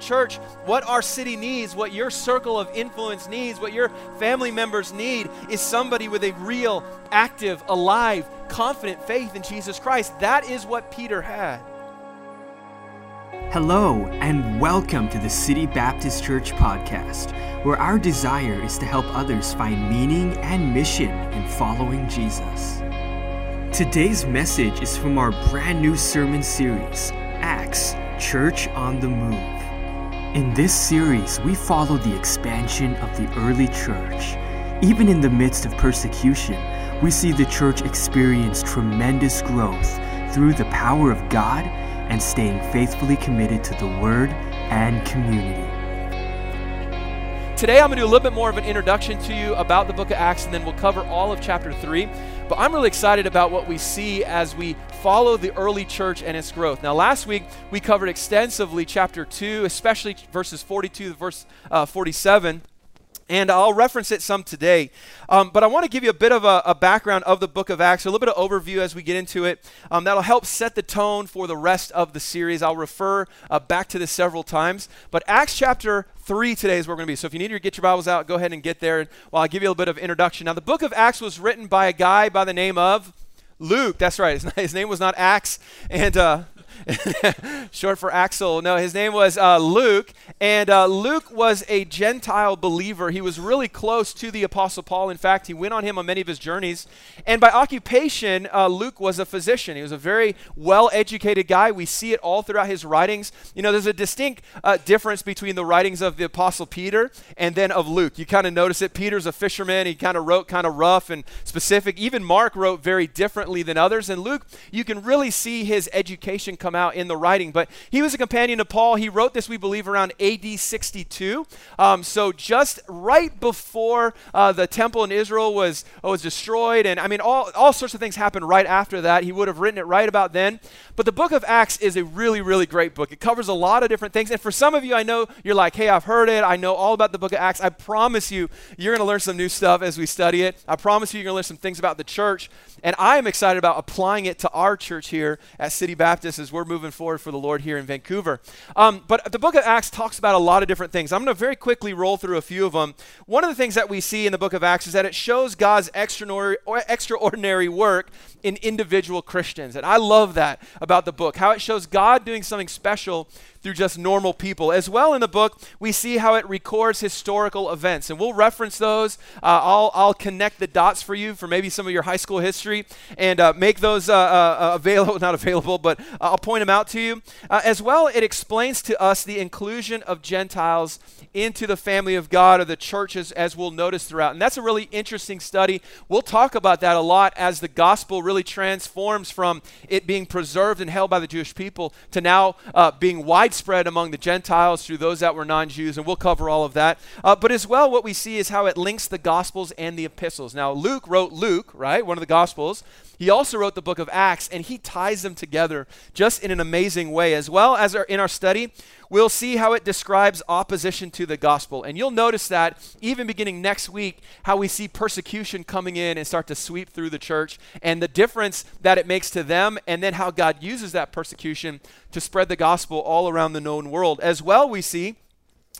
church, what our city needs, what your circle of influence needs, what your family members need is somebody with a real, active, alive, confident faith in Jesus Christ. That is what Peter had. Hello, and welcome to the City Baptist Church podcast, where our desire is to help others find meaning and mission in following Jesus. Today's message is from our brand new sermon series, Acts Church on the Move. In this series, we follow the expansion of the early church. Even in the midst of persecution, we see the church experience tremendous growth through the power of God and staying faithfully committed to the Word and community. Today, I'm going to do a little bit more of an introduction to you about the book of Acts, and then we'll cover all of chapter 3. But I'm really excited about what we see as we follow the early church and its growth. Now, last week, we covered extensively chapter 2, especially verses 42 to verse uh, 47 and I'll reference it some today. Um, but I want to give you a bit of a, a, background of the book of Acts, a little bit of overview as we get into it. Um, that'll help set the tone for the rest of the series. I'll refer uh, back to this several times. But Acts chapter 3 today is where we're going to be. So if you need to get your Bibles out, go ahead and get there. While I give you a little bit of introduction. Now, the book of Acts was written by a guy by the name of Luke. That's right. His, name was not Acts. And uh, short for Axel. No, his name was uh, Luke, and uh, Luke was a Gentile believer. He was really close to the Apostle Paul. In fact, he went on him on many of his journeys. And by occupation, uh, Luke was a physician. He was a very well educated guy. We see it all throughout his writings. You know, there's a distinct uh, difference between the writings of the Apostle Peter and then of Luke. You kind of notice it. Peter's a fisherman. He kind of wrote kind of rough and specific. Even Mark wrote very differently than others. And Luke, you can really see his education come out in the writing. But he was a companion of Paul. He wrote this, we believe, around AD 62. Um, so just right before uh, the temple in Israel was, was destroyed. And I mean, all, all sorts of things happened right after that. He would have written it right about then. But the book of Acts is a really, really great book. It covers a lot of different things. And for some of you, I know you're like, hey, I've heard it. I know all about the book of Acts. I promise you, you're going to learn some new stuff as we study it. I promise you, you're going to learn some things about the church. And I am excited about applying it to our church here at City Baptist as we're moving forward for the Lord here in Vancouver. Um, but the book of Acts talks about a lot of different things. I'm going to very quickly roll through a few of them. One of the things that we see in the book of Acts is that it shows God's extraordinary, extraordinary work in individual Christians. And I love that about the book, how it shows God doing something special through just normal people. As well in the book, we see how it records historical events, and we'll reference those. Uh, I'll, I'll connect the dots for you for maybe some of your high school history and uh, make those uh, uh available, not available, but I'll point them out to you. Uh, as well, it explains to us the inclusion of Gentiles into the family of God or the churches, as we'll notice throughout. And that's a really interesting study. We'll talk about that a lot as the gospel really transforms from it being preserved and held by the Jewish people to now uh, being widespread among the Gentiles through those that were non Jews. And we'll cover all of that. Uh, but as well, what we see is how it links the gospels and the epistles. Now, Luke wrote Luke, right? One of the gospels. He also wrote the book of Acts, and he ties them together just in an amazing way. As well as our, in our study, we'll see how it describes opposition to the gospel. And you'll notice that even beginning next week, how we see persecution coming in and start to sweep through the church, and the difference that it makes to them, and then how God uses that persecution to spread the gospel all around the known world. As well, we see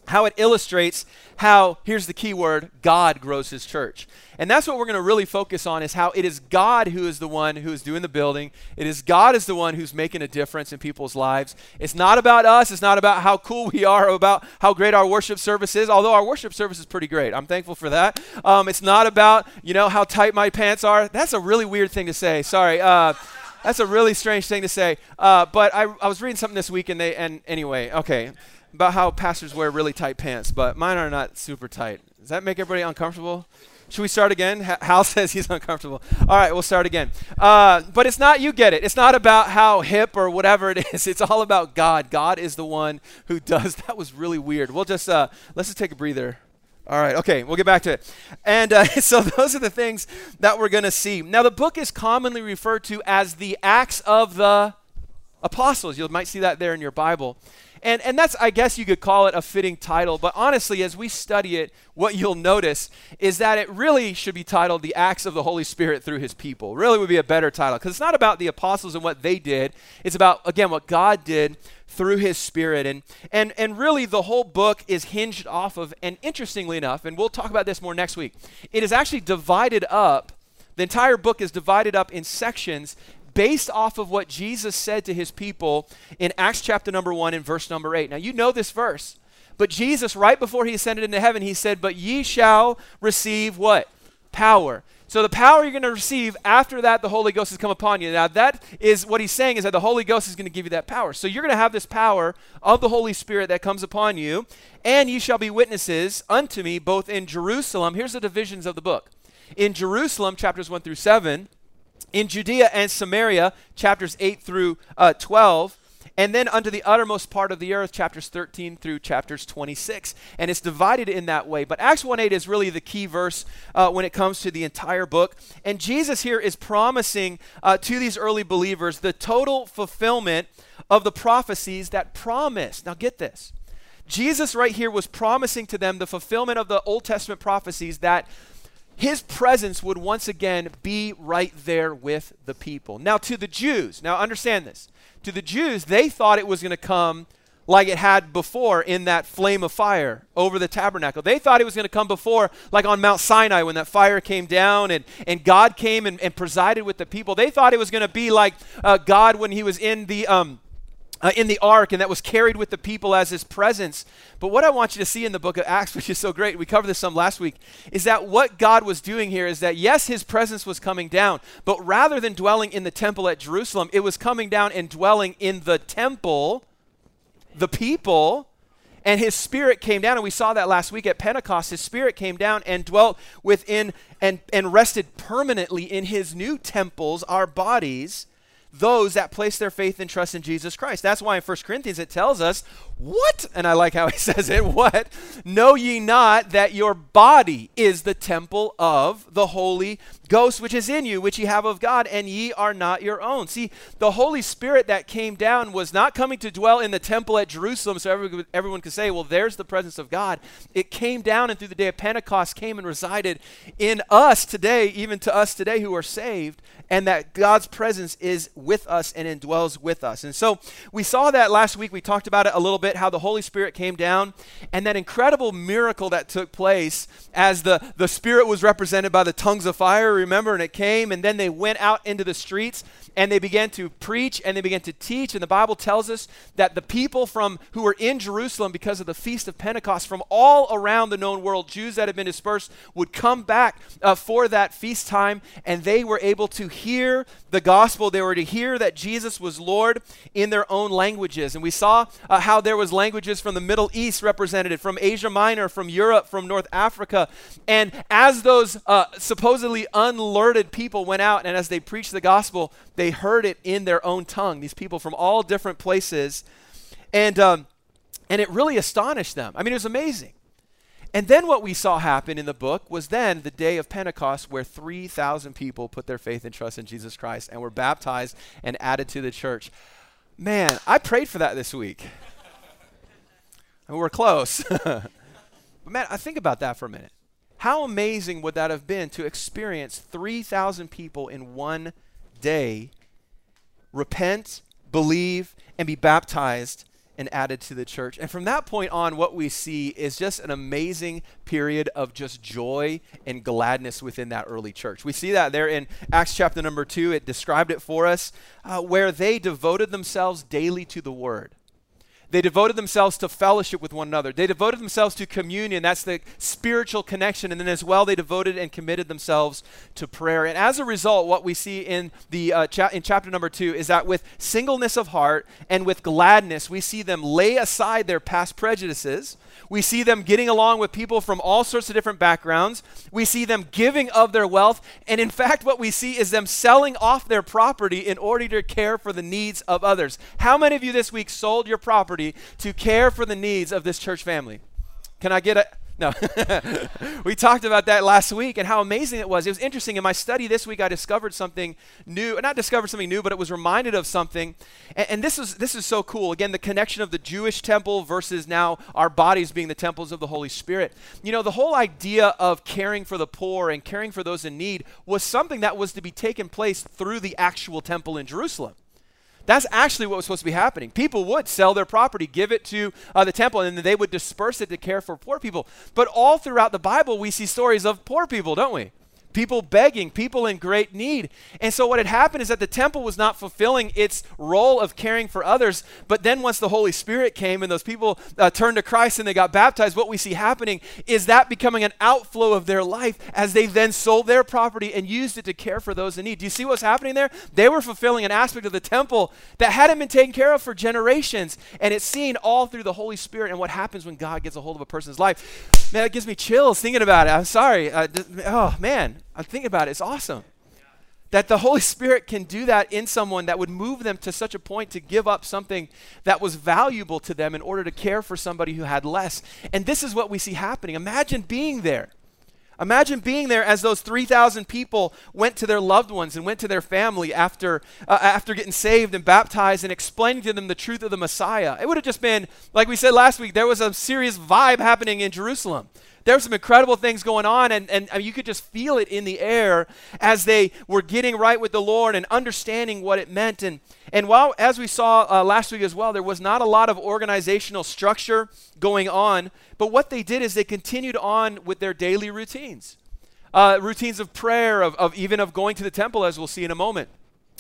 how it illustrates how, here's the key word, God grows his church. And that's what we're going to really focus on is how it is God who is the one who is doing the building. It is God is the one who's making a difference in people's lives. It's not about us. It's not about how cool we are or about how great our worship service is, although our worship service is pretty great. I'm thankful for that. Um, it's not about, you know, how tight my pants are. That's a really weird thing to say. Sorry. Uh, that's a really strange thing to say. Uh, but I, I was reading something this week and they, and anyway, okay about how pastors wear really tight pants, but mine are not super tight. Does that make everybody uncomfortable? Should we start again? Hal says he's uncomfortable. All right, we'll start again. Uh, but it's not, you get it. It's not about how hip or whatever it is. It's all about God. God is the one who does. That was really weird. We'll just, uh, let's just take a breather. All right, okay, we'll get back to it. And uh, so those are the things that we're going to see. Now, the book is commonly referred to as the Acts of the apostles. You might see that there in your Bible. And, and that's, I guess you could call it a fitting title, but honestly, as we study it, what you'll notice is that it really should be titled The Acts of the Holy Spirit Through His People. Really would be a better title because it's not about the apostles and what they did, it's about, again, what God did through His Spirit. And, and, and really, the whole book is hinged off of, and interestingly enough, and we'll talk about this more next week, it is actually divided up. The entire book is divided up in sections based off of what Jesus said to his people in Acts chapter number 1 and verse number 8. Now, you know this verse, but Jesus, right before he ascended into heaven, he said, But ye shall receive what? Power. So the power you're going to receive after that, the Holy Ghost has come upon you. Now that is what he's saying is that the Holy Ghost is going to give you that power. So you're going to have this power of the Holy Spirit that comes upon you, and ye shall be witnesses unto me both in Jerusalem. Here's the divisions of the book. In Jerusalem, chapters 1 through 7, in Judea and Samaria, chapters 8 through uh, 12, and then unto the uttermost part of the earth, chapters 13 through chapters 26. And it's divided in that way. But Acts 1 8 is really the key verse uh, when it comes to the entire book. And Jesus here is promising uh, to these early believers the total fulfillment of the prophecies that promise. Now, get this. Jesus, right here, was promising to them the fulfillment of the Old Testament prophecies that his presence would once again be right there with the people. Now, to the Jews, now understand this. To the Jews, they thought it was going to come like it had before in that flame of fire over the tabernacle. They thought it was going to come before, like on Mount Sinai when that fire came down and, and God came and, and presided with the people. They thought it was going to be like uh, God when he was in the. Um, uh, in the ark and that was carried with the people as his presence. But what I want you to see in the book of Acts, which is so great, we covered this some last week, is that what God was doing here is that yes, his presence was coming down, but rather than dwelling in the temple at Jerusalem, it was coming down and dwelling in the temple, the people. And his spirit came down, and we saw that last week at Pentecost. His spirit came down and dwelt within and, and rested permanently in his new temples, our bodies those that place their faith and trust in Jesus Christ. That's why in 1 Corinthians it tells us, What? And I like how he says it, What? Know ye not that your body is the temple of the Holy Ghost which is in you, which ye have of God, and ye are not your own? See, the Holy Spirit that came down was not coming to dwell in the temple at Jerusalem so everyone, everyone could say, Well, there's the presence of God. It came down and through the day of Pentecost came and resided in us today, even to us today who are saved and that God's presence is with us and indwells with us. And so we saw that last week. We talked about it a little bit, how the Holy Spirit came down and that incredible miracle that took place as the, the Spirit was represented by the tongues of fire, remember? And it came, and then they went out into the streets and they began to preach and they began to teach. And the Bible tells us that the people from who were in Jerusalem because of the Feast of Pentecost from all around the known world, Jews that had been dispersed, would come back uh, for that feast time and they were able to hear the gospel. They were to hear that Jesus was Lord in their own languages. And we saw uh, how there was languages from the Middle East represented, from Asia Minor, from Europe, from North Africa. And as those uh, supposedly unlearned people went out and as they preached the gospel, they heard it in their own tongue. These people from all different places. And, um, and it really astonished them. I mean, it was amazing. And then what we saw happen in the book was then the day of Pentecost where 3,000 people put their faith and trust in Jesus Christ and were baptized and added to the church. Man, I prayed for that this week. and we're close. but man, I think about that for a minute. How amazing would that have been to experience 3,000 people in one day repent, believe, and be baptized and added to the church. And from that point on, what we see is just an amazing period of just joy and gladness within that early church. We see that there in Acts chapter number two. It described it for us, uh, where they devoted themselves daily to the word. They devoted themselves to fellowship with one another. They devoted themselves to communion. That's the spiritual connection. And then as well, they devoted and committed themselves to prayer. And as a result, what we see in the uh, cha- in chapter number two is that with singleness of heart and with gladness, we see them lay aside their past prejudices we see them getting along with people from all sorts of different backgrounds. We see them giving of their wealth. And in fact, what we see is them selling off their property in order to care for the needs of others. How many of you this week sold your property to care for the needs of this church family? Can I get a No. we talked about that last week and how amazing it was. It was interesting. In my study this week, I discovered something new. Not discovered something new, but it was reminded of something. And, and this is this is so cool. Again, the connection of the Jewish temple versus now our bodies being the temples of the Holy Spirit. You know, the whole idea of caring for the poor and caring for those in need was something that was to be taken place through the actual temple in Jerusalem. That's actually what was supposed to be happening. People would sell their property, give it to uh, the temple, and then they would disperse it to care for poor people. But all throughout the Bible, we see stories of poor people, don't we? People begging, people in great need. And so, what had happened is that the temple was not fulfilling its role of caring for others. But then, once the Holy Spirit came and those people uh, turned to Christ and they got baptized, what we see happening is that becoming an outflow of their life as they then sold their property and used it to care for those in need. Do you see what's happening there? They were fulfilling an aspect of the temple that hadn't been taken care of for generations. And it's seen all through the Holy Spirit and what happens when God gets a hold of a person's life. Man, it gives me chills thinking about it. I'm sorry. Uh, oh, man. I'm thinking about it. It's awesome. That the Holy Spirit can do that in someone that would move them to such a point to give up something that was valuable to them in order to care for somebody who had less. And this is what we see happening. Imagine being there. Imagine being there as those 3,000 people went to their loved ones and went to their family after, uh, after getting saved and baptized and explaining to them the truth of the Messiah. It would have just been, like we said last week, there was a serious vibe happening in Jerusalem there were some incredible things going on, and, and, and you could just feel it in the air as they were getting right with the Lord and understanding what it meant. And, and while, as we saw uh, last week as well, there was not a lot of organizational structure going on, but what they did is they continued on with their daily routines. Uh, routines of prayer, of, of even of going to the temple, as we'll see in a moment.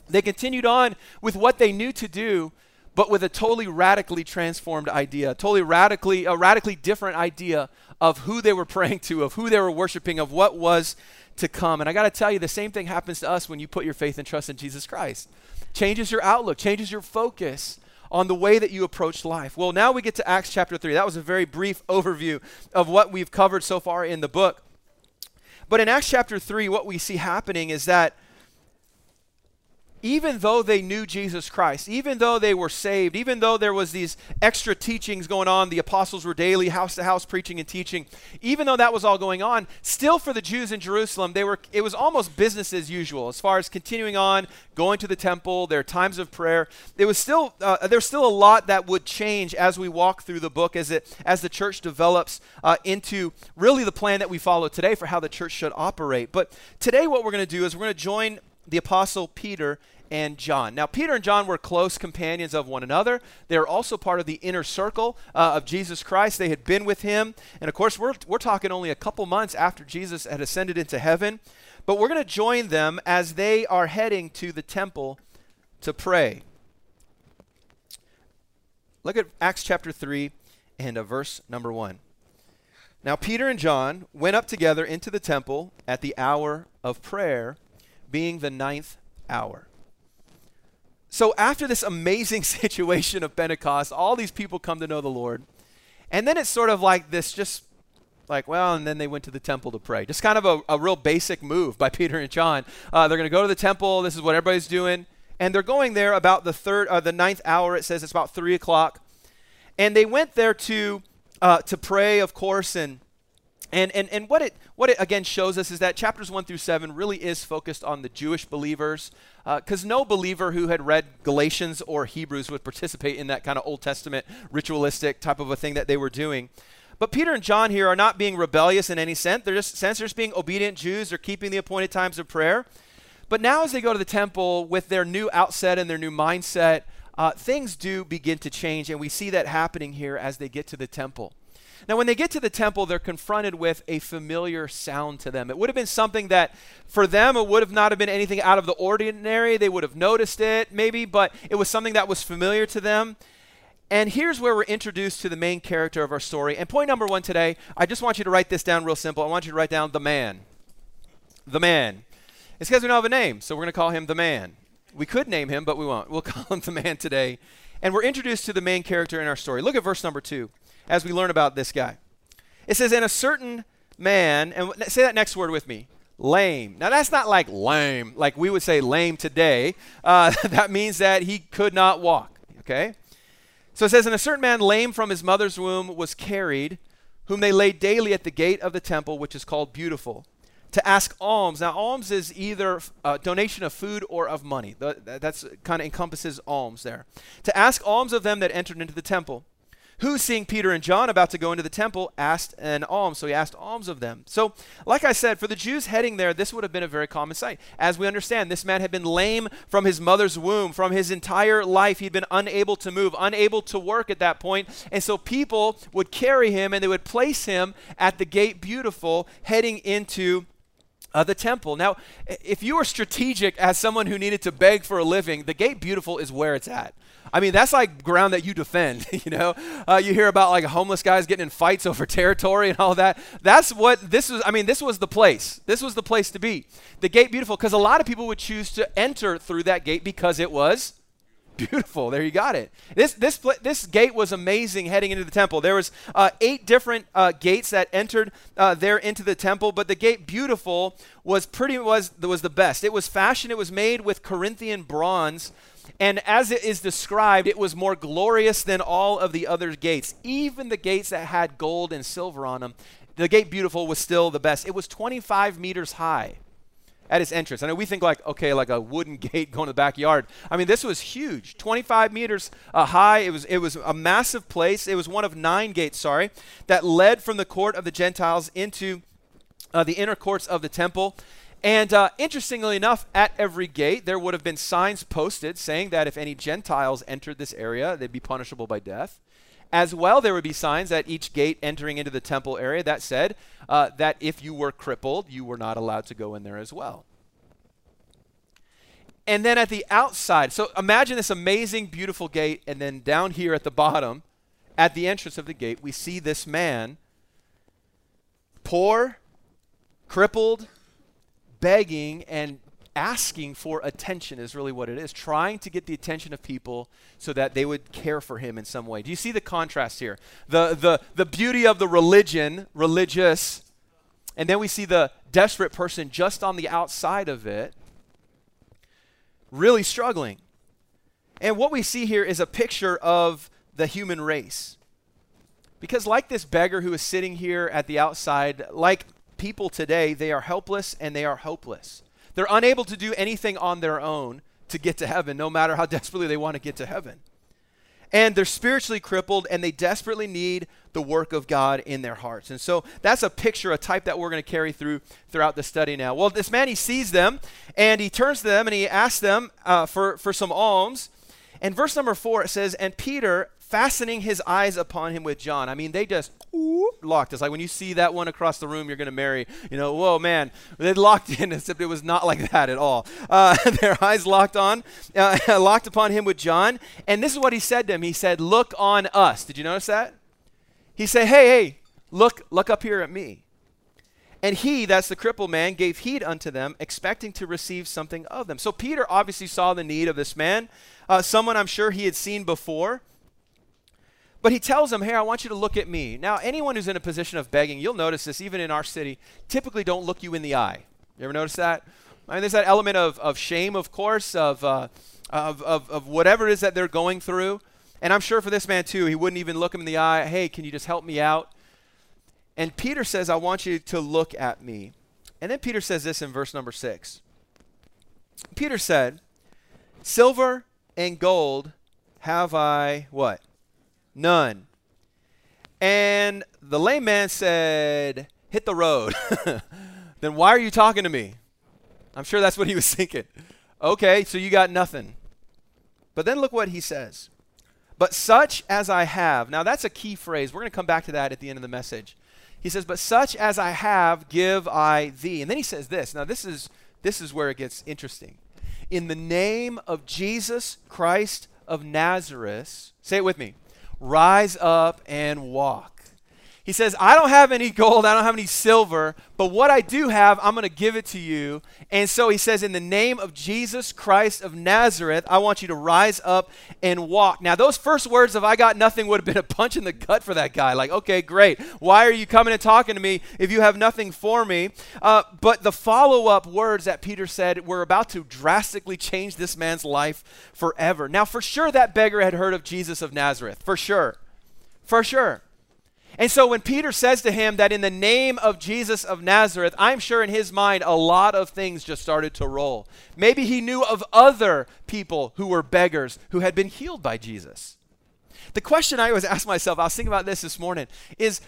They continued on with what they knew to do, but with a totally radically transformed idea, totally radically, a radically different idea of who they were praying to, of who they were worshiping, of what was to come. And I got to tell you, the same thing happens to us when you put your faith and trust in Jesus Christ. Changes your outlook, changes your focus on the way that you approach life. Well, now we get to Acts chapter 3. That was a very brief overview of what we've covered so far in the book. But in Acts chapter 3, what we see happening is that even though they knew Jesus Christ, even though they were saved, even though there was these extra teachings going on, the apostles were daily house to house preaching and teaching, even though that was all going on, still for the Jews in Jerusalem, they were it was almost business as usual as far as continuing on, going to the temple, their times of prayer. There was still uh, there's still a lot that would change as we walk through the book as it as the church develops uh, into really the plan that we follow today for how the church should operate. But today what we're going to do is we're going to join the apostle Peter and John. Now, Peter and John were close companions of one another. They were also part of the inner circle uh, of Jesus Christ. They had been with him. And of course, we're, we're talking only a couple months after Jesus had ascended into heaven. But we're going to join them as they are heading to the temple to pray. Look at Acts chapter 3 and uh, verse number 1. Now, Peter and John went up together into the temple at the hour of prayer being the ninth hour. So, after this amazing situation of Pentecost, all these people come to know the Lord. And then it's sort of like this just like, well, and then they went to the temple to pray. Just kind of a, a real basic move by Peter and John. Uh, they're going to go to the temple. This is what everybody's doing. And they're going there about the third, uh, the ninth hour. It says it's about three o'clock. And they went there to, uh, to pray, of course, and and, and, and what, it, what it again shows us is that chapters 1 through 7 really is focused on the Jewish believers, because uh, no believer who had read Galatians or Hebrews would participate in that kind of Old Testament ritualistic type of a thing that they were doing. But Peter and John here are not being rebellious in any sense. They're just, sense they're just being obedient Jews. They're keeping the appointed times of prayer. But now, as they go to the temple with their new outset and their new mindset, uh, things do begin to change. And we see that happening here as they get to the temple. Now, when they get to the temple, they're confronted with a familiar sound to them. It would have been something that, for them, it would have not have been anything out of the ordinary. They would have noticed it, maybe, but it was something that was familiar to them. And here's where we're introduced to the main character of our story. And point number one today, I just want you to write this down real simple. I want you to write down the man. The man. It's because we don't have a name, so we're going to call him the man. We could name him, but we won't. We'll call him the man today. And we're introduced to the main character in our story. Look at verse number two as we learn about this guy. It says, And a certain man, and say that next word with me lame. Now, that's not like lame, like we would say lame today. Uh, that means that he could not walk, okay? So it says, And a certain man, lame from his mother's womb, was carried, whom they laid daily at the gate of the temple, which is called Beautiful, to ask alms. Now, alms is either a donation of food or of money. That's kind of encompasses alms there. To ask alms of them that entered into the temple who, seeing Peter and John about to go into the temple, asked an alms. So he asked alms of them. So, like I said, for the Jews heading there, this would have been a very common sight. As we understand, this man had been lame from his mother's womb, from his entire life. He'd been unable to move, unable to work at that point. And so people would carry him and they would place him at the gate beautiful, heading into uh, the temple. Now, if you were strategic as someone who needed to beg for a living, the gate beautiful is where it's at. I mean, that's like ground that you defend, you know? Uh, you hear about like homeless guys getting in fights over territory and all that. That's what this was. I mean, this was the place. This was the place to be. The gate beautiful, because a lot of people would choose to enter through that gate because it was beautiful. There you got it. This this this gate was amazing heading into the temple. There was uh, eight different uh, gates that entered uh, there into the temple, but the gate beautiful was pretty was was the best. It was fashioned. It was made with Corinthian bronze and as it is described, it was more glorious than all of the other gates. Even the gates that had gold and silver on them, the gate beautiful was still the best. It was 25 meters high at its entrance. I know we think like, okay, like a wooden gate going to the backyard. I mean, this was huge, 25 meters uh, high. It was, it was a massive place. It was one of nine gates, sorry, that led from the court of the Gentiles into uh, the inner courts of the temple. And uh, interestingly enough, at every gate, there would have been signs posted saying that if any Gentiles entered this area, they'd be punishable by death. As well, there would be signs at each gate entering into the temple area that said uh, that if you were crippled, you were not allowed to go in there as well. And then at the outside, so imagine this amazing, beautiful gate, and then down here at the bottom, at the entrance of the gate, we see this man, poor, crippled, begging and asking for attention is really what it is. Trying to get the attention of people so that they would care for him in some way. Do you see the contrast here? The the the beauty of the religion religious and then we see the desperate person just on the outside of it really struggling. And what we see here is a picture of the human race. Because like this beggar who is sitting here at the outside like people today, they are helpless and they are hopeless. They're unable to do anything on their own to get to heaven, no matter how desperately they want to get to heaven. And they're spiritually crippled and they desperately need the work of God in their hearts. And so that's a picture, a type that we're going to carry through throughout the study now. Well, this man, he sees them and he turns to them and he asks them uh, for, for some alms. And verse number four, it says, And Peter, fastening his eyes upon him with John. I mean, they just locked. It's like when you see that one across the room you're going to marry, you know, whoa, man, they locked in, except it was not like that at all. Uh, their eyes locked on, uh, locked upon him with John. And this is what he said to him. He said, Look on us. Did you notice that? He said, Hey, hey, look, look up here at me. And he, that's the crippled man, gave heed unto them, expecting to receive something of them. So Peter obviously saw the need of this man, uh, someone I'm sure he had seen before. But he tells them, Hey, I want you to look at me. Now, anyone who's in a position of begging, you'll notice this even in our city, typically don't look you in the eye. You ever notice that? I mean, there's that element of, of shame, of course, of, uh, of, of, of whatever it is that they're going through. And I'm sure for this man too, he wouldn't even look him in the eye. Hey, can you just help me out? And Peter says, I want you to look at me. And then Peter says this in verse number six. Peter said, Silver and gold have I what? None. And the lame man said, Hit the road. then why are you talking to me? I'm sure that's what he was thinking. Okay, so you got nothing. But then look what he says. But such as I have. Now that's a key phrase. We're going to come back to that at the end of the message. He says, "But such as I have give I thee." And then he says this. Now this is this is where it gets interesting. In the name of Jesus Christ of Nazareth, say it with me. Rise up and walk. He says, I don't have any gold, I don't have any silver, but what I do have, I'm going to give it to you. And so he says, In the name of Jesus Christ of Nazareth, I want you to rise up and walk. Now, those first words of I got nothing would have been a punch in the gut for that guy. Like, okay, great. Why are you coming and talking to me if you have nothing for me? Uh, but the follow up words that Peter said were about to drastically change this man's life forever. Now, for sure, that beggar had heard of Jesus of Nazareth. For sure. For sure. And so when Peter says to him that in the name of Jesus of Nazareth, I'm sure in his mind a lot of things just started to roll. Maybe he knew of other people who were beggars who had been healed by Jesus. The question I always ask myself, I was thinking about this this morning, is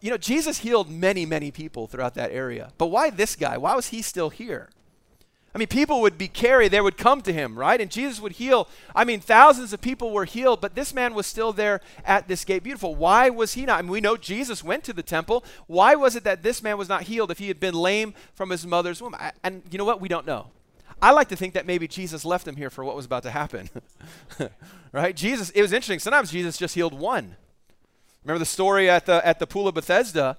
you know, Jesus healed many, many people throughout that area. But why this guy? Why was he still here? I mean, people would be carried, they would come to him, right? And Jesus would heal. I mean, thousands of people were healed, but this man was still there at this gate beautiful. Why was he not? I mean, we know Jesus went to the temple. Why was it that this man was not healed if he had been lame from his mother's womb? And you know what? We don't know. I like to think that maybe Jesus left him here for what was about to happen. right? Jesus, it was interesting. Sometimes Jesus just healed one. Remember the story at the at the pool of Bethesda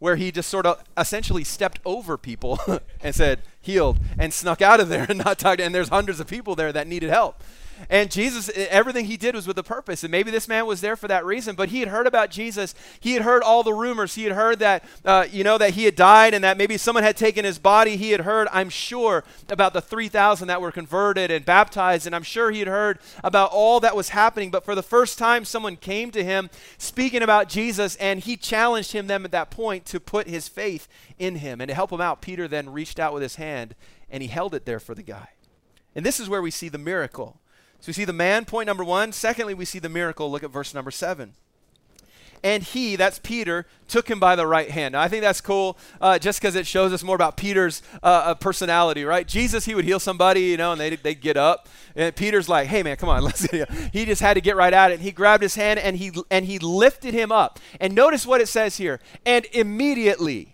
where he just sort of essentially stepped over people and said, healed, and snuck out of there and not talked. And there's hundreds of people there that needed help. And Jesus, everything he did was with a purpose. And maybe this man was there for that reason, but he had heard about Jesus. He had heard all the rumors. He had heard that, uh, you know, that he had died and that maybe someone had taken his body. He had heard, I'm sure, about the 3,000 that were converted and baptized. And I'm sure he had heard about all that was happening. But for the first time, someone came to him speaking about Jesus, and he challenged him then at that point to put his faith in him. And to help him out, Peter then reached out with his hand and he held it there for the guy. And this is where we see the miracle. So we see the man, point number one. Secondly, we see the miracle. Look at verse number seven. And he, that's Peter, took him by the right hand. Now, I think that's cool uh, just because it shows us more about Peter's uh, uh, personality, right? Jesus, he would heal somebody, you know, and they'd, they'd get up. And Peter's like, hey, man, come on, let's get He just had to get right at it. And he grabbed his hand and he, and he lifted him up. And notice what it says here. And immediately,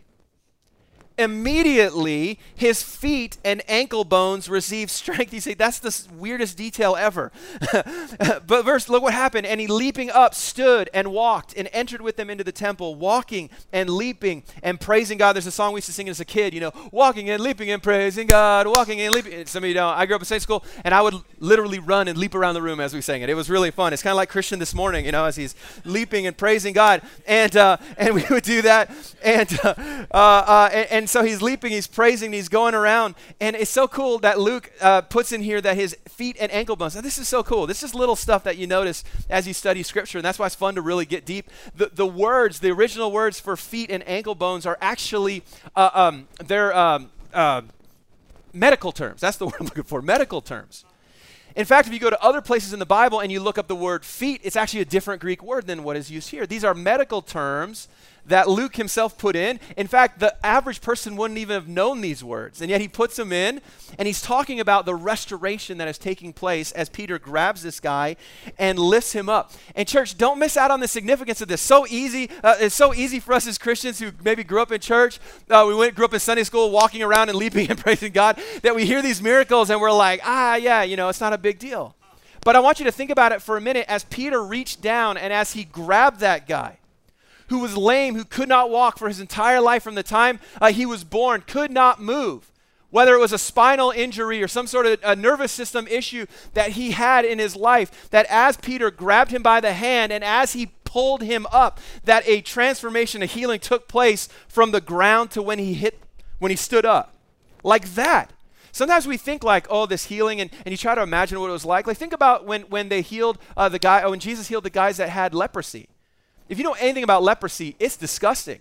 immediately his feet and ankle bones received strength. You say, that's the weirdest detail ever. but verse, look what happened. And he leaping up stood and walked and entered with them into the temple, walking and leaping and praising God. There's a song we used to sing as a kid, you know, walking and leaping and praising God, walking and leaping. Some of you don't. I grew up in Sunday school and I would literally run and leap around the room as we sang it. It was really fun. It's kind of like Christian this morning, you know, as he's leaping and praising God. And, uh, and we would do that. And, uh, uh, uh and, and and so he's leaping, he's praising, he's going around. And it's so cool that Luke uh, puts in here that his feet and ankle bones. Now, this is so cool. This is little stuff that you notice as you study scripture. And that's why it's fun to really get deep. The, the words, the original words for feet and ankle bones are actually, uh, um, they're um, uh, medical terms. That's the word I'm looking for, medical terms. In fact, if you go to other places in the Bible and you look up the word feet, it's actually a different Greek word than what is used here. These are medical terms that Luke himself put in. In fact, the average person wouldn't even have known these words. And yet he puts them in, and he's talking about the restoration that is taking place as Peter grabs this guy and lifts him up. And church, don't miss out on the significance of this. So easy, uh, it's so easy for us as Christians who maybe grew up in church, uh, we went grew up in Sunday school, walking around and leaping and praising God, that we hear these miracles and we're like, ah, yeah, you know, it's not a big deal. But I want you to think about it for a minute as Peter reached down and as he grabbed that guy who was lame, who could not walk for his entire life from the time uh, he was born, could not move. Whether it was a spinal injury or some sort of a nervous system issue that he had in his life, that as Peter grabbed him by the hand and as he pulled him up, that a transformation, a healing took place from the ground to when he hit, when he stood up. Like that. Sometimes we think like, oh, this healing, and, and you try to imagine what it was like. Like think about when, when they healed uh, the guy, oh, when Jesus healed the guys that had leprosy. If you know anything about leprosy, it's disgusting.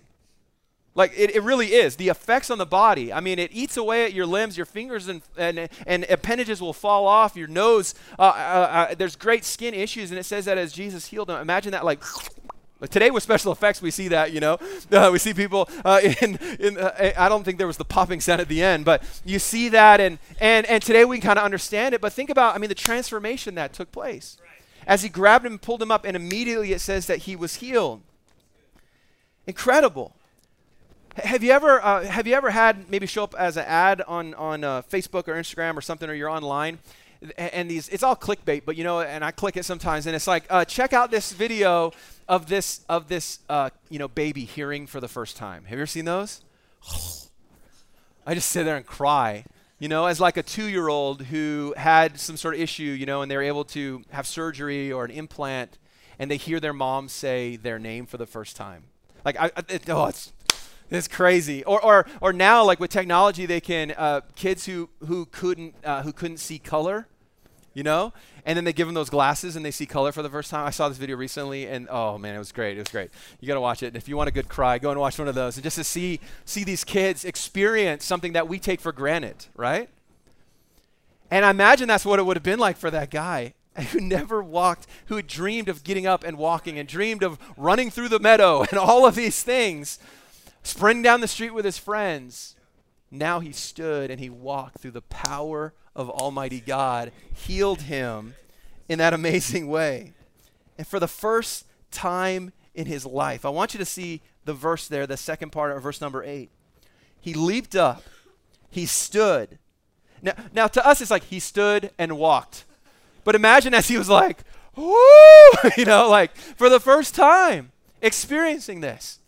Like it, it really is. The effects on the body. I mean, it eats away at your limbs, your fingers and, and, and appendages will fall off, your nose. Uh, uh, uh, there's great skin issues, and it says that as Jesus healed them. Imagine that like. Today with special effects, we see that, you know. Uh, we see people uh, in, in uh, I don't think there was the popping sound at the end, but you see that, and, and, and today we can kind of understand it. But think about, I mean, the transformation that took place as he grabbed him and pulled him up, and immediately it says that he was healed. Incredible. Have you ever uh, have you ever had maybe show up as an ad on on uh, Facebook or Instagram or something, or you're online, and, these it's all clickbait, but you know, and I click it sometimes, and it's like, uh, check out this video of this of this uh, you know baby hearing for the first time. Have you ever seen those? I just sit there and cry you know, as like a two year old who had some sort of issue, you know, and they're able to have surgery or an implant and they hear their mom say their name for the first time. Like, I, it, oh, it's, it's crazy. Or, or, or now, like with technology, they can, uh, kids who, who, couldn't, uh, who couldn't see color, you know? And then they give them those glasses and they see color for the first time. I saw this video recently and oh man, it was great. It was great. You got to watch it. And if you want a good cry, go and watch one of those. And just to see see these kids experience something that we take for granted, right? And I imagine that's what it would have been like for that guy who never walked, who had dreamed of getting up and walking and dreamed of running through the meadow and all of these things, sprinting down the street with his friends. Now he stood and he walked through the power of Almighty God, healed him in that amazing way. And for the first time in his life, I want you to see the verse there, the second part of verse number eight. He leaped up, he stood. Now, now to us, it's like he stood and walked. But imagine as he was like, woo, you know, like for the first time experiencing this.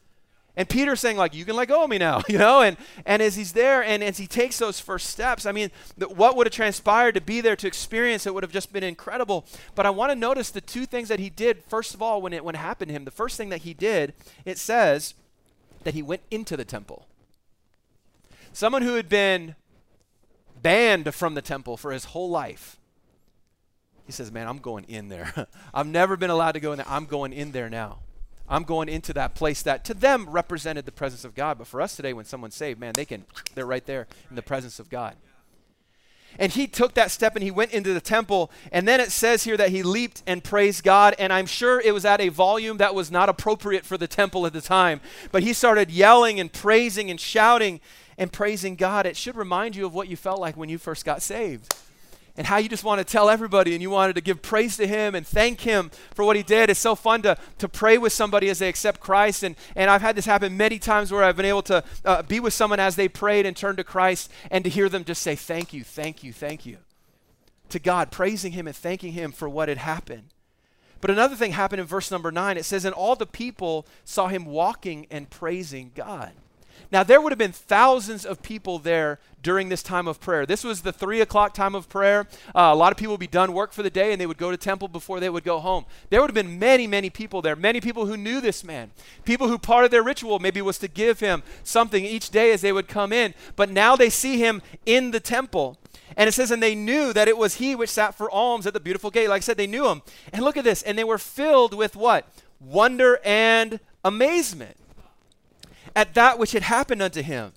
And Peter's saying, like, you can let go of me now, you know? And, and as he's there and as he takes those first steps, I mean, the, what would have transpired to be there to experience it would have just been incredible. But I want to notice the two things that he did, first of all, when it, when it happened to him. The first thing that he did, it says that he went into the temple. Someone who had been banned from the temple for his whole life. He says, Man, I'm going in there. I've never been allowed to go in there. I'm going in there now. I'm going into that place that to them represented the presence of God. But for us today, when someone's saved, man, they can, they're right there in the presence of God. And he took that step and he went into the temple. And then it says here that he leaped and praised God. And I'm sure it was at a volume that was not appropriate for the temple at the time. But he started yelling and praising and shouting and praising God. It should remind you of what you felt like when you first got saved and how you just want to tell everybody and you wanted to give praise to him and thank him for what he did. It's so fun to, to pray with somebody as they accept Christ. And, and I've had this happen many times where I've been able to uh, be with someone as they prayed and turned to Christ and to hear them just say, Thank you, thank you, thank you to God, praising him and thanking him for what had happened. But another thing happened in verse number nine. It says, And all the people saw him walking and praising God. Now, there would have been thousands of people there during this time of prayer. This was the three o'clock time of prayer. Uh, a lot of people would be done work for the day and they would go to temple before they would go home. There would have been many, many people there, many people who knew this man, people who part of their ritual maybe was to give him something each day as they would come in. But now they see him in the temple. And it says, and they knew that it was he which sat for alms at the beautiful gate. Like I said, they knew him. And look at this. And they were filled with what? Wonder and amazement at that which had happened unto him.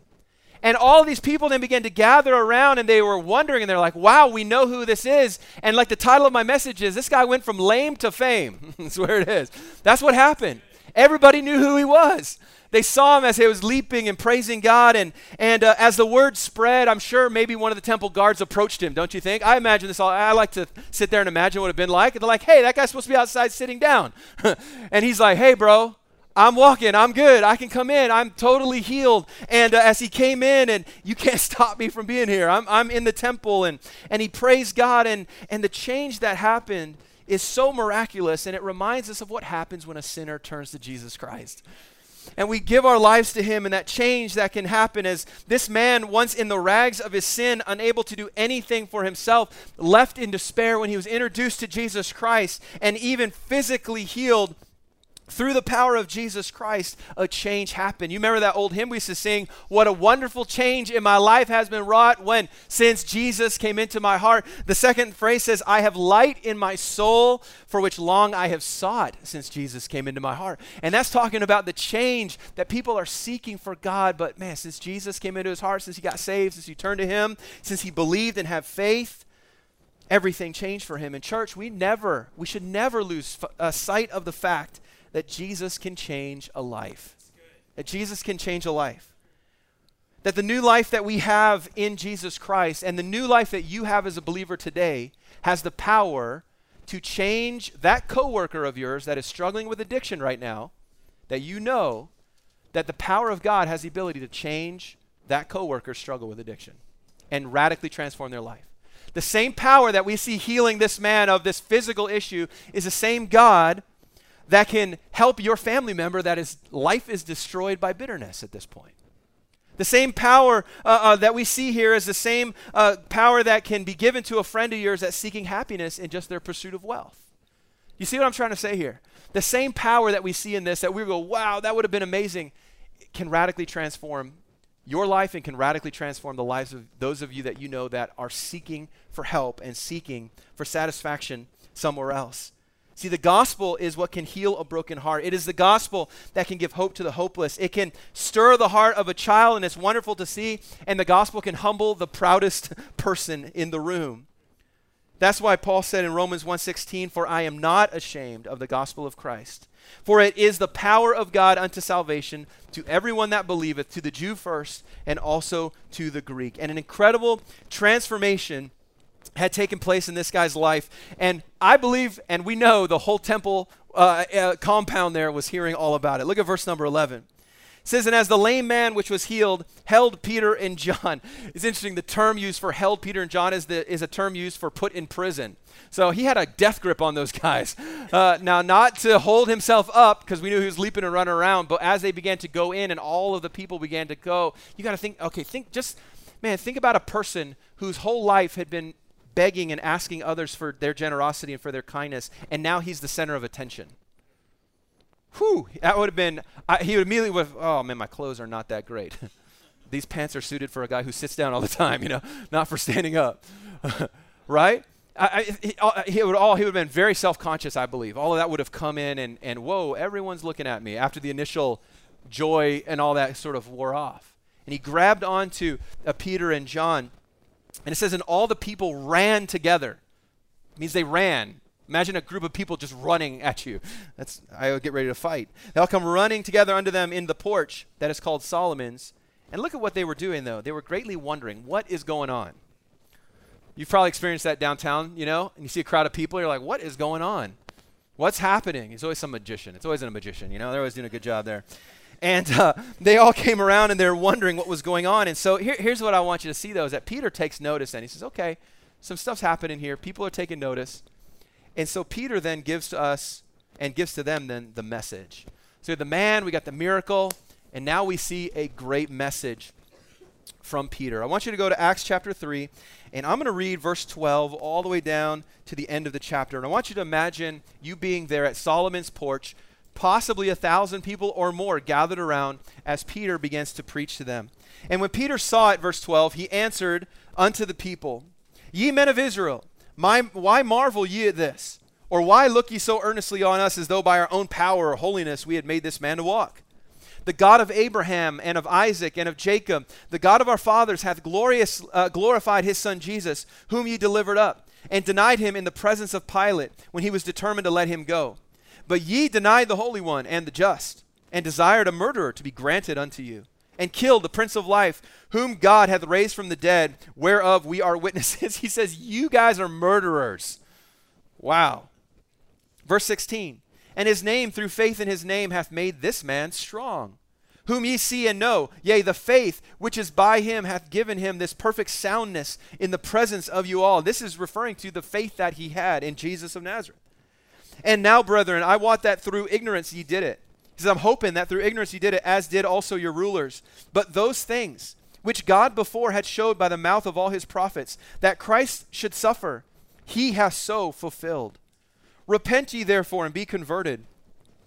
And all these people then began to gather around and they were wondering and they're like, wow, we know who this is. And like the title of my message is, this guy went from lame to fame. That's where it is. That's what happened. Everybody knew who he was. They saw him as he was leaping and praising God. And, and uh, as the word spread, I'm sure maybe one of the temple guards approached him, don't you think? I imagine this all. I like to sit there and imagine what it would have been like. And they're like, hey, that guy's supposed to be outside sitting down. and he's like, hey, bro, I'm walking. I'm good. I can come in. I'm totally healed. And uh, as he came in, and you can't stop me from being here. I'm, I'm in the temple, and, and he praised God. And, and the change that happened is so miraculous, and it reminds us of what happens when a sinner turns to Jesus Christ. And we give our lives to him, and that change that can happen as this man, once in the rags of his sin, unable to do anything for himself, left in despair when he was introduced to Jesus Christ and even physically healed through the power of Jesus Christ, a change happened. You remember that old hymn we used to sing, What a wonderful change in my life has been wrought when since Jesus came into my heart. The second phrase says, I have light in my soul for which long I have sought since Jesus came into my heart. And that's talking about the change that people are seeking for God. But man, since Jesus came into his heart, since he got saved, since he turned to him, since he believed and had faith, everything changed for him. In church, we never, we should never lose f- uh, sight of the fact that Jesus can change a life. That Jesus can change a life. That the new life that we have in Jesus Christ and the new life that you have as a believer today has the power to change that coworker of yours that is struggling with addiction right now, that you know that the power of God has the ability to change that coworker's struggle with addiction and radically transform their life. The same power that we see healing this man of this physical issue is the same God that can help your family member that is life is destroyed by bitterness at this point. The same power uh, uh, that we see here is the same uh, power that can be given to a friend of yours that's seeking happiness in just their pursuit of wealth. You see what I'm trying to say here? The same power that we see in this that we go, wow, that would have been amazing, can radically transform your life and can radically transform the lives of those of you that you know that are seeking for help and seeking for satisfaction somewhere else. See, the gospel is what can heal a broken heart. It is the gospel that can give hope to the hopeless. It can stir the heart of a child, and it's wonderful to see. And the gospel can humble the proudest person in the room. That's why Paul said in Romans 1:16, "For I am not ashamed of the gospel of Christ, for it is the power of God unto salvation to everyone that believeth, to the Jew first, and also to the Greek." And an incredible transformation had taken place in this guy's life. And I believe, and we know, the whole temple uh, uh, compound there was hearing all about it. Look at verse number 11. It says, And as the lame man which was healed held Peter and John. It's interesting, the term used for held Peter and John is, the, is a term used for put in prison. So he had a death grip on those guys. Uh, now, not to hold himself up, because we knew he was leaping and running around, but as they began to go in and all of the people began to go, you got to think, okay, think just, man, think about a person whose whole life had been begging and asking others for their generosity and for their kindness, and now he's the center of attention. Whew, that would have been, I, he would immediately have, oh man, my clothes are not that great. These pants are suited for a guy who sits down all the time, you know, not for standing up. right? I, I, he, uh, he, would all he would have been very self-conscious, I believe. All of that would have come in, and and whoa, everyone's looking at me after the initial joy and all that sort of wore off. And he grabbed onto uh, Peter and John, and it says, and all the people ran together. It means they ran. Imagine a group of people just running at you. That's I would get ready to fight. They all come running together unto them in the porch that is called Solomon's. And look at what they were doing though. They were greatly wondering what is going on. You've probably experienced that downtown, you know, and you see a crowd of people, you're like, what is going on? What's happening? It's always some magician. It's always a magician, you know. They're always doing a good job there. And uh, they all came around and they're wondering what was going on. And so here, here's what I want you to see, though, is that Peter takes notice and he says, okay, some stuff's happening here. People are taking notice. And so Peter then gives to us and gives to them then the message. So the man, we got the miracle, and now we see a great message from Peter. I want you to go to Acts chapter 3, and I'm going to read verse 12 all the way down to the end of the chapter. And I want you to imagine you being there at Solomon's porch, possibly a thousand people or more gathered around as Peter begins to preach to them. And when Peter saw it, verse 12, he answered unto the people, Ye men of Israel, my, why marvel ye at this? Or why look ye so earnestly on us as though by our own power or holiness we had made this man to walk? The God of Abraham and of Isaac and of Jacob, the God of our fathers, hath glorious, uh, glorified his son Jesus, whom ye delivered up, and denied him in the presence of Pilate when he was determined to let him go. But ye denied the Holy One and the just, and desired a murderer to be granted unto you and killed the Prince of Life, whom God hath raised from the dead, whereof we are witnesses. he says, You guys are murderers. Wow. Verse 16 And his name, through faith in his name, hath made this man strong, whom ye see and know. Yea, the faith which is by him hath given him this perfect soundness in the presence of you all. This is referring to the faith that he had in Jesus of Nazareth. And now, brethren, I wot that through ignorance ye did it he says, I'm hoping that through ignorance ye did it, as did also your rulers. But those things which God before had showed by the mouth of all his prophets, that Christ should suffer, he hath so fulfilled. Repent ye therefore and be converted,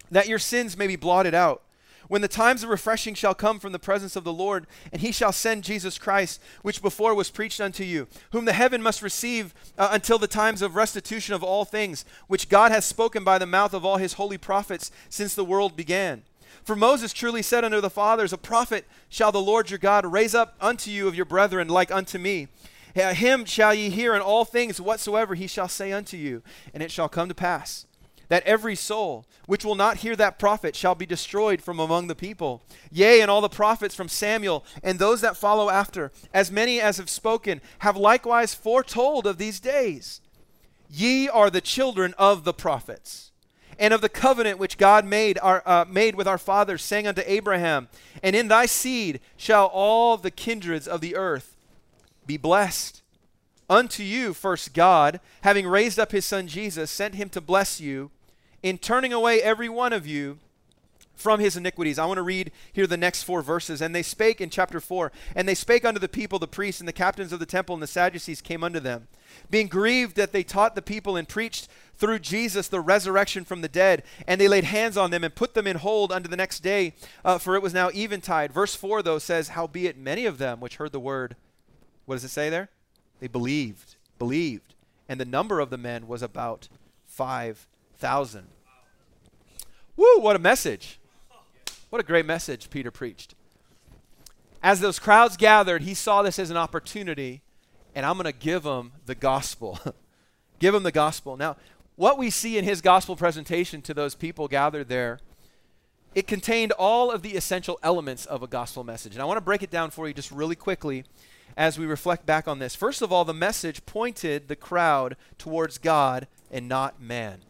that your sins may be blotted out when the times of refreshing shall come from the presence of the Lord, and he shall send Jesus Christ, which before was preached unto you, whom the heaven must receive uh, until the times of restitution of all things, which God hath spoken by the mouth of all his holy prophets since the world began. For Moses truly said unto the fathers, A prophet shall the Lord your God raise up unto you of your brethren like unto me. Him shall ye hear in all things whatsoever he shall say unto you, and it shall come to pass that every soul which will not hear that prophet shall be destroyed from among the people. Yea, and all the prophets from Samuel and those that follow after, as many as have spoken, have likewise foretold of these days. Ye are the children of the prophets, and of the covenant which God made, our, uh, made with our fathers, saying unto Abraham, And in thy seed shall all the kindreds of the earth be blessed. Unto you, first God, having raised up his son Jesus, sent him to bless you in turning away every one of you from his iniquities. I want to read here the next four verses. And they spake in chapter 4 And they spake unto the people, the priests, and the captains of the temple, and the Sadducees came unto them, being grieved that they taught the people and preached through Jesus the resurrection from the dead. And they laid hands on them and put them in hold unto the next day, uh, for it was now eventide. Verse 4, though, says, Howbeit many of them which heard the word, what does it say there? They believed, believed. And the number of the men was about 5,000. Woo, what a message! What a great message Peter preached. As those crowds gathered, he saw this as an opportunity, and I'm going to give them the gospel. give them the gospel. Now, what we see in his gospel presentation to those people gathered there, it contained all of the essential elements of a gospel message. And I want to break it down for you just really quickly as we reflect back on this. First of all, the message pointed the crowd towards God and not man.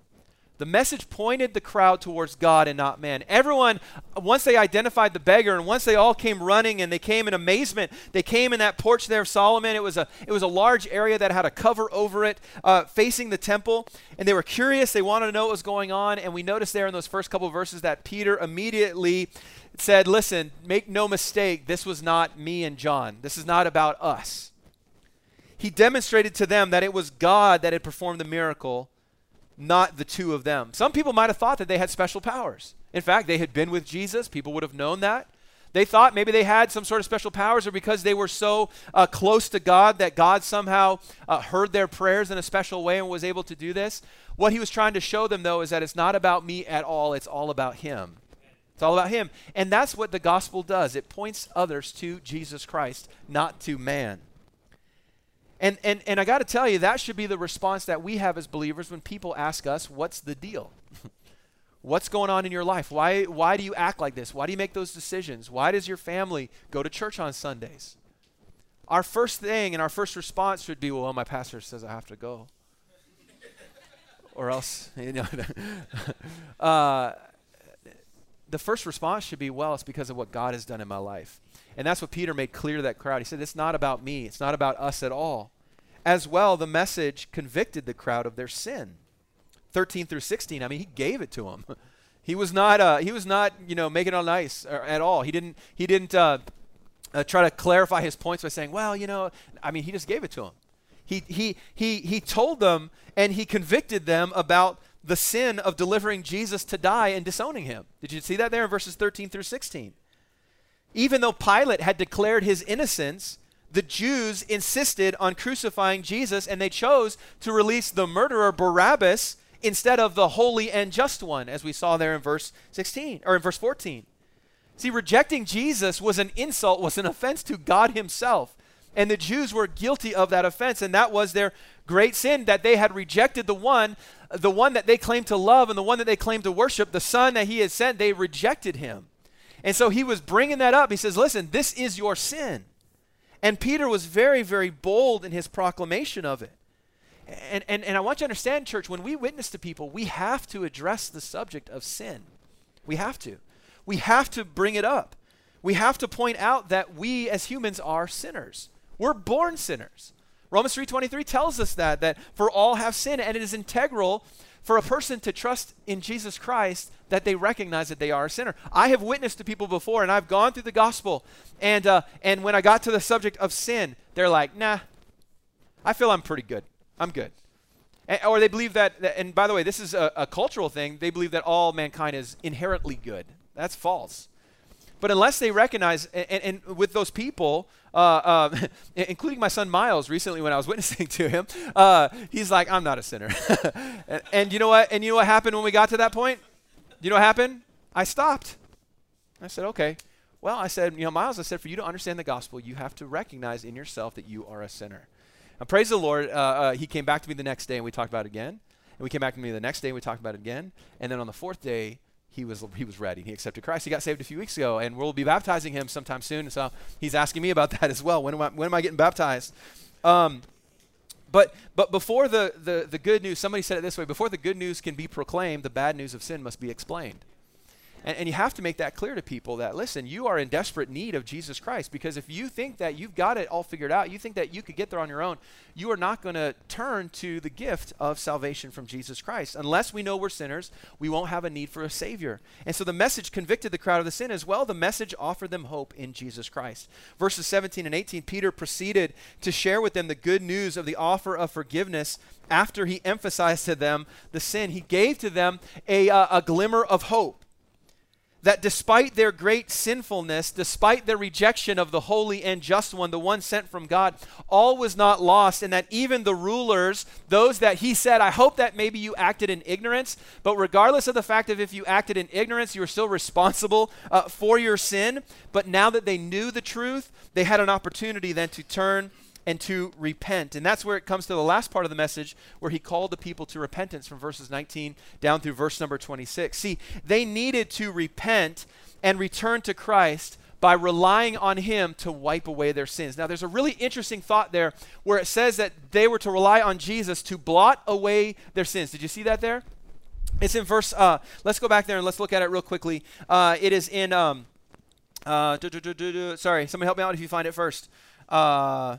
The message pointed the crowd towards God and not man. Everyone, once they identified the beggar and once they all came running and they came in amazement, they came in that porch there of Solomon. It was a, it was a large area that had a cover over it uh, facing the temple. And they were curious. They wanted to know what was going on. And we noticed there in those first couple verses that Peter immediately said, Listen, make no mistake, this was not me and John. This is not about us. He demonstrated to them that it was God that had performed the miracle not the two of them. Some people might have thought that they had special powers. In fact, they had been with Jesus, people would have known that. They thought maybe they had some sort of special powers, or because they were so uh, close to God that God somehow uh, heard their prayers in a special way and was able to do this. What he was trying to show them, though, is that it's not about me at all, it's all about him. It's all about him. And that's what the gospel does it points others to Jesus Christ, not to man. And, and, and I got to tell you, that should be the response that we have as believers when people ask us, What's the deal? What's going on in your life? Why, why do you act like this? Why do you make those decisions? Why does your family go to church on Sundays? Our first thing and our first response should be, Well, my pastor says I have to go. or else, you know. uh, the first response should be, Well, it's because of what God has done in my life. And that's what Peter made clear to that crowd. He said, It's not about me, it's not about us at all. As well, the message convicted the crowd of their sin. 13 through 16, I mean, he gave it to them. he was not, uh, he was not, you know, making it on ice uh, at all. He didn't, he didn't uh, uh, try to clarify his points by saying, well, you know, I mean, he just gave it to them. He, he, he, he told them and he convicted them about the sin of delivering Jesus to die and disowning him. Did you see that there in verses 13 through 16? Even though Pilate had declared his innocence, the Jews insisted on crucifying Jesus and they chose to release the murderer Barabbas instead of the holy and just one, as we saw there in verse 16 or in verse 14. See, rejecting Jesus was an insult, was an offense to God Himself. And the Jews were guilty of that offense, and that was their great sin that they had rejected the one, the one that they claim to love and the one that they claim to worship, the Son that He had sent, they rejected Him. And so he was bringing that up. He says, Listen, this is your sin. And Peter was very, very bold in his proclamation of it. And, and, and I want you to understand, church, when we witness to people, we have to address the subject of sin. We have to. We have to bring it up. We have to point out that we as humans are sinners. We're born sinners. Romans 3:23 tells us that that for all have sinned and it is integral for a person to trust in Jesus Christ that they recognize that they are a sinner. I have witnessed to people before, and I've gone through the gospel, and uh, and when I got to the subject of sin, they're like, "Nah, I feel I'm pretty good. I'm good." And, or they believe that, that, and by the way, this is a, a cultural thing. They believe that all mankind is inherently good. That's false. But unless they recognize, and, and, with those people, uh, uh, including my son Miles recently when I was witnessing to him, uh, he's like, I'm not a sinner. and, and, you know what? And you know what happened when we got to that point? You know what happened? I stopped. I said, okay. Well, I said, you know, Miles, I said, for you to understand the gospel, you have to recognize in yourself that you are a sinner. And praise the Lord, uh, uh, he came back to me the next day and we talked about it again. And we came back to me the next day and we talked about it again. And then on the fourth day, he was he was ready. He accepted Christ. He got saved a few weeks ago, and we'll be baptizing him sometime soon. So he's asking me about that as well. When am I, when am I getting baptized? Um, but but before the, the the good news, somebody said it this way: before the good news can be proclaimed, the bad news of sin must be explained. And, and, you have to make that clear to people that, listen, you are in desperate need of Jesus Christ because if you think that you've got it all figured out, you think that you could get there on your own, you are not going to turn to the gift of salvation from Jesus Christ. Unless we know we're sinners, we won't have a need for a Savior. And so the message convicted the crowd of the sin as well. The message offered them hope in Jesus Christ. Verses 17 and 18, Peter proceeded to share with them the good news of the offer of forgiveness after he emphasized to them the sin. He gave to them a, uh, a glimmer of hope that despite their great sinfulness, despite their rejection of the holy and just one, the one sent from God, all was not lost, and that even the rulers, those that he said, I hope that maybe you acted in ignorance, but regardless of the fact of if you acted in ignorance, you were still responsible uh, for your sin. But now that they knew the truth, they had an opportunity then to turn and to repent. And that's where it comes to the last part of the message where he called the people to repentance from verses 19 down through verse number 26. See, they needed to repent and return to Christ by relying on him to wipe away their sins. Now, there's a really interesting thought there where it says that they were to rely on Jesus to blot away their sins. Did you see that there? It's in verse, uh, let's go back there and let's look at it real quickly. Uh, it is in, um, uh, sorry, somebody help me out if you find it first. Uh,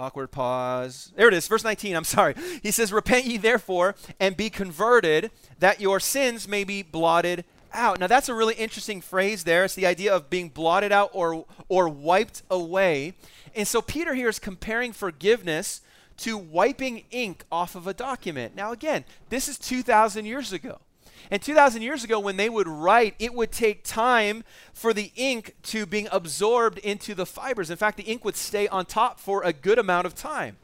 Awkward pause. There it is, verse 19. I'm sorry. He says, Repent ye therefore and be converted, that your sins may be blotted out. Now, that's a really interesting phrase there. It's the idea of being blotted out or, or wiped away. And so, Peter here is comparing forgiveness to wiping ink off of a document. Now, again, this is 2,000 years ago. And 2,000 years ago, when they would write, it would take time for the ink to being absorbed into the fibers. In fact, the ink would stay on top for a good amount of time.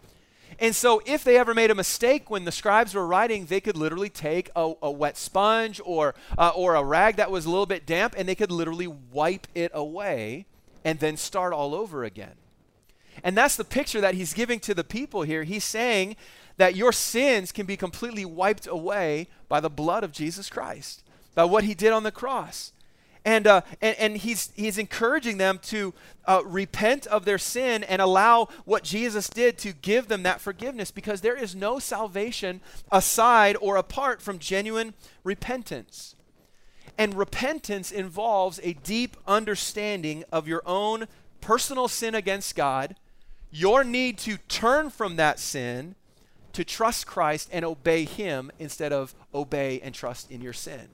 And so, if they ever made a mistake when the scribes were writing, they could literally take a, a wet sponge or, uh, or a rag that was a little bit damp and they could literally wipe it away and then start all over again. And that's the picture that he's giving to the people here. He's saying that your sins can be completely wiped away by the blood of Jesus Christ, by what he did on the cross. And, uh, and, and he's, he's encouraging them to uh, repent of their sin and allow what Jesus did to give them that forgiveness because there is no salvation aside or apart from genuine repentance. And repentance involves a deep understanding of your own personal sin against God, your need to turn from that sin, to trust Christ and obey Him instead of obey and trust in your sin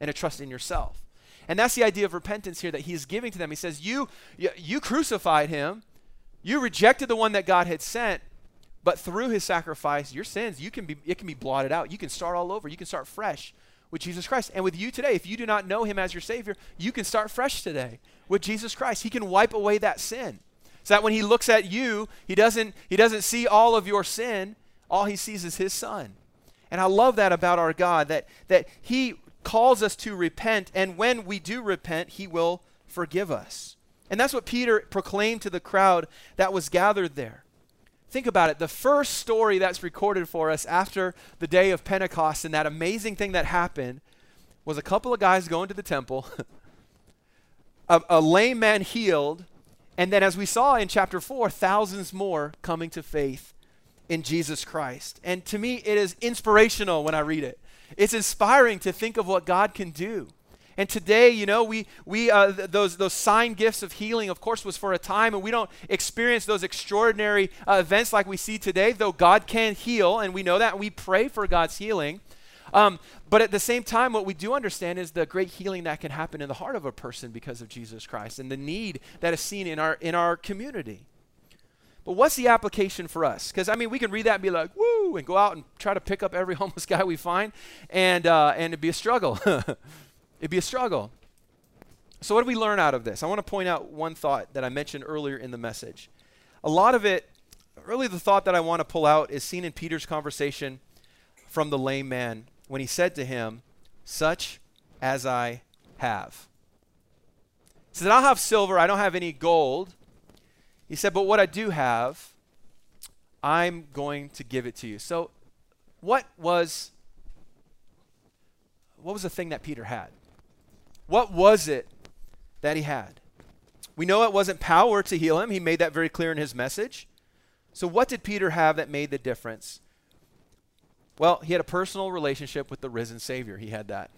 and to trust in yourself. And that's the idea of repentance here that He's giving to them. He says, You, you, you crucified Him, you rejected the one that God had sent, but through His sacrifice, your sins, you can be, it can be blotted out. You can start all over. You can start fresh with Jesus Christ. And with you today, if you do not know Him as your Savior, you can start fresh today with Jesus Christ. He can wipe away that sin. So that when He looks at you, He doesn't, he doesn't see all of your sin all he sees is his son. And I love that about our God, that, that he calls us to repent, and when we do repent, he will forgive us. And that's what Peter proclaimed to the crowd that was gathered there. Think about it. The first story that's recorded for us after the day of Pentecost and that amazing thing that happened was a couple of guys going to the temple, a, a lame man healed, and then, as we saw in chapter 4, thousands more coming to faith in Jesus Christ. And to me, it is inspirational when I read it. It's inspiring to think of what God can do. And today, you know, we, we uh, th- those, those sign gifts of healing, of course, was for a time, and we don't experience those extraordinary uh, events like we see today, though God can heal, and we know that, and we pray for God's healing. Um, but at the same time, what we do understand is the great healing that can happen in the heart of a person because of Jesus Christ and the need that is seen in our, in our community. But what's the application for us? Because I mean, we can read that and be like, "Woo!" and go out and try to pick up every homeless guy we find, and uh, and it'd be a struggle. it'd be a struggle. So what do we learn out of this? I want to point out one thought that I mentioned earlier in the message. A lot of it, really, the thought that I want to pull out is seen in Peter's conversation from the lame man when he said to him, "Such as I have." He said, "I don't have silver. I don't have any gold." He said, But what I do have, I'm going to give it to you. So, what was what was the thing that Peter had? What was it that he had? We know it wasn't power to heal him. He made that very clear in his message. So, what did Peter have that made the difference? Well, he had a personal relationship with the risen Savior. He had that.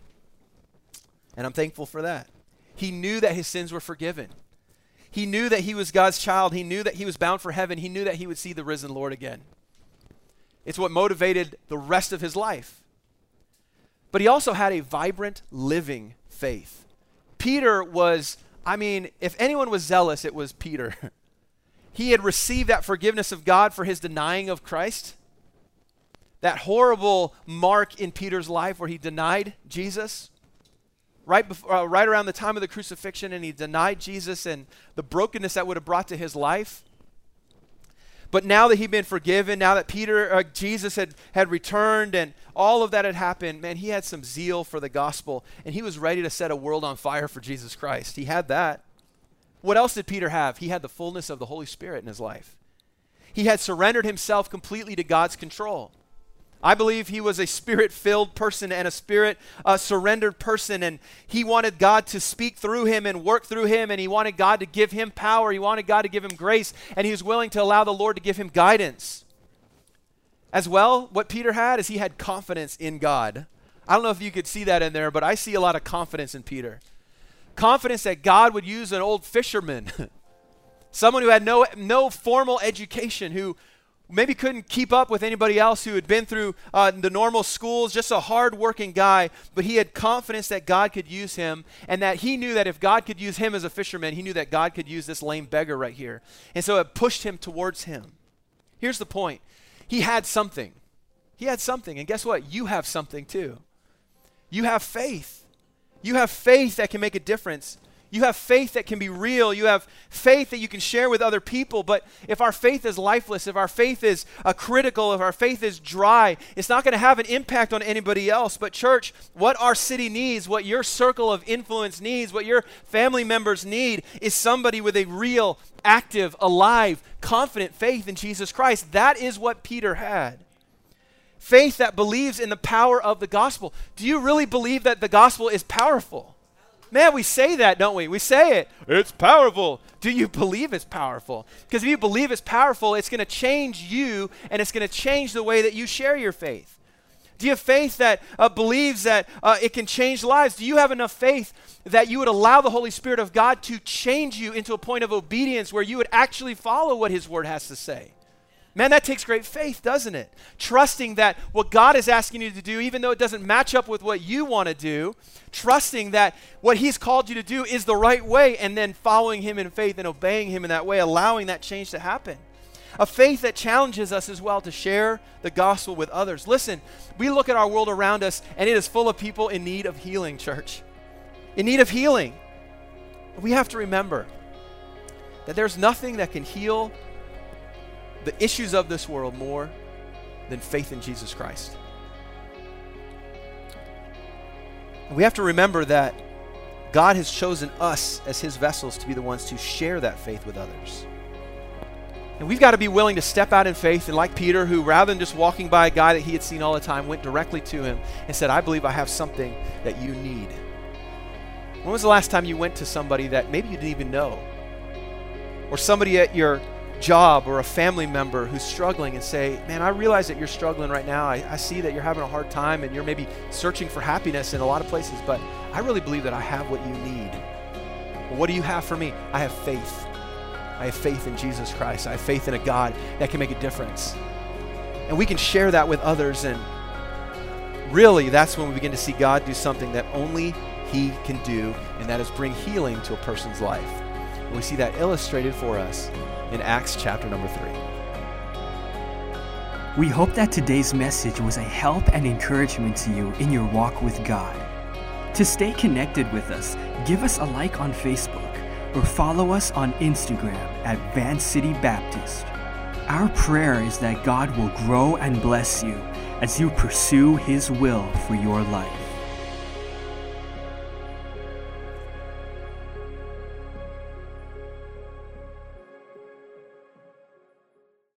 And I'm thankful for that. He knew that his sins were forgiven. He knew that he was God's child. He knew that he was bound for heaven. He knew that he would see the risen Lord again. It's what motivated the rest of his life. But he also had a vibrant, living faith. Peter was, I mean, if anyone was zealous, it was Peter. he had received that forgiveness of God for his denying of Christ. That horrible mark in Peter's life where he denied Jesus right, before, uh, right around the time of the crucifixion and he denied Jesus and the brokenness that would have brought to his life. But now that he'd been forgiven, now that Peter, uh, Jesus had, had returned and all of that had happened, man, he had some zeal for the gospel and he was ready to set a world on fire for Jesus Christ. He had that. What else did Peter have? He had the fullness of the Holy Spirit in his life. He had surrendered himself completely to God's control. I believe he was a spirit filled person and a spirit uh, surrendered person, and he wanted God to speak through him and work through him, and he wanted God to give him power. He wanted God to give him grace, and he was willing to allow the Lord to give him guidance. As well, what Peter had is he had confidence in God. I don't know if you could see that in there, but I see a lot of confidence in Peter. Confidence that God would use an old fisherman, someone who had no, no formal education, who maybe couldn't keep up with anybody else who had been through uh, the normal schools, just a hard-working guy, but he had confidence that God could use him and that he knew that if God could use him as a fisherman, he knew that God could use this lame beggar right here. And so it pushed him towards him. Here's the point. He had something. He had something. And guess what? You have something too. You have faith. You have faith that can make a difference. You have faith that can be real. You have faith that you can share with other people. But if our faith is lifeless, if our faith is uh, critical, if our faith is dry, it's not going to have an impact on anybody else. But, church, what our city needs, what your circle of influence needs, what your family members need is somebody with a real, active, alive, confident faith in Jesus Christ. That is what Peter had faith that believes in the power of the gospel. Do you really believe that the gospel is powerful? Man, we say that, don't we? We say it. It's powerful. Do you believe it's powerful? Because if you believe it's powerful, it's going to change you and it's going to change the way that you share your faith. Do you have faith that uh, believes that uh, it can change lives? Do you have enough faith that you would allow the Holy Spirit of God to change you into a point of obedience where you would actually follow what His Word has to say? Man, that takes great faith, doesn't it? Trusting that what God is asking you to do, even though it doesn't match up with what you want to do, trusting that what He's called you to do is the right way, and then following Him in faith and obeying Him in that way, allowing that change to happen. A faith that challenges us as well to share the gospel with others. Listen, we look at our world around us, and it is full of people in need of healing, church. In need of healing. We have to remember that there's nothing that can heal the issues of this world more than faith in Jesus Christ. we have to remember that God has chosen us as his vessels to be the ones to share that faith with others. And we've got to be willing to step out in faith. And like Peter, who rather than just walking by a guy that he had seen all the time, went directly to him and said, I believe I have something that you need. When was the last time you went to somebody that maybe you didn't even know? Or somebody at your job or a family member who's struggling and say, Man, I realize that you're struggling right now. I, I, see that you're having a hard time and you're maybe searching for happiness in a lot of places, but I really believe that I have what you need. What do you have for me? I have faith. I have faith in Jesus Christ. I have faith in a God that can make a difference. And we can share that with others. And really, that's when we begin to see God do something that only He can do, and that is bring healing to a person's life. And we see that illustrated for us in Acts chapter number 3. We hope that today's message was a help and encouragement to you in your walk with God. To stay connected with us, give us a like on Facebook or follow us on Instagram at Van City Baptist. Our prayer is that God will grow and bless you as you pursue His will for your life.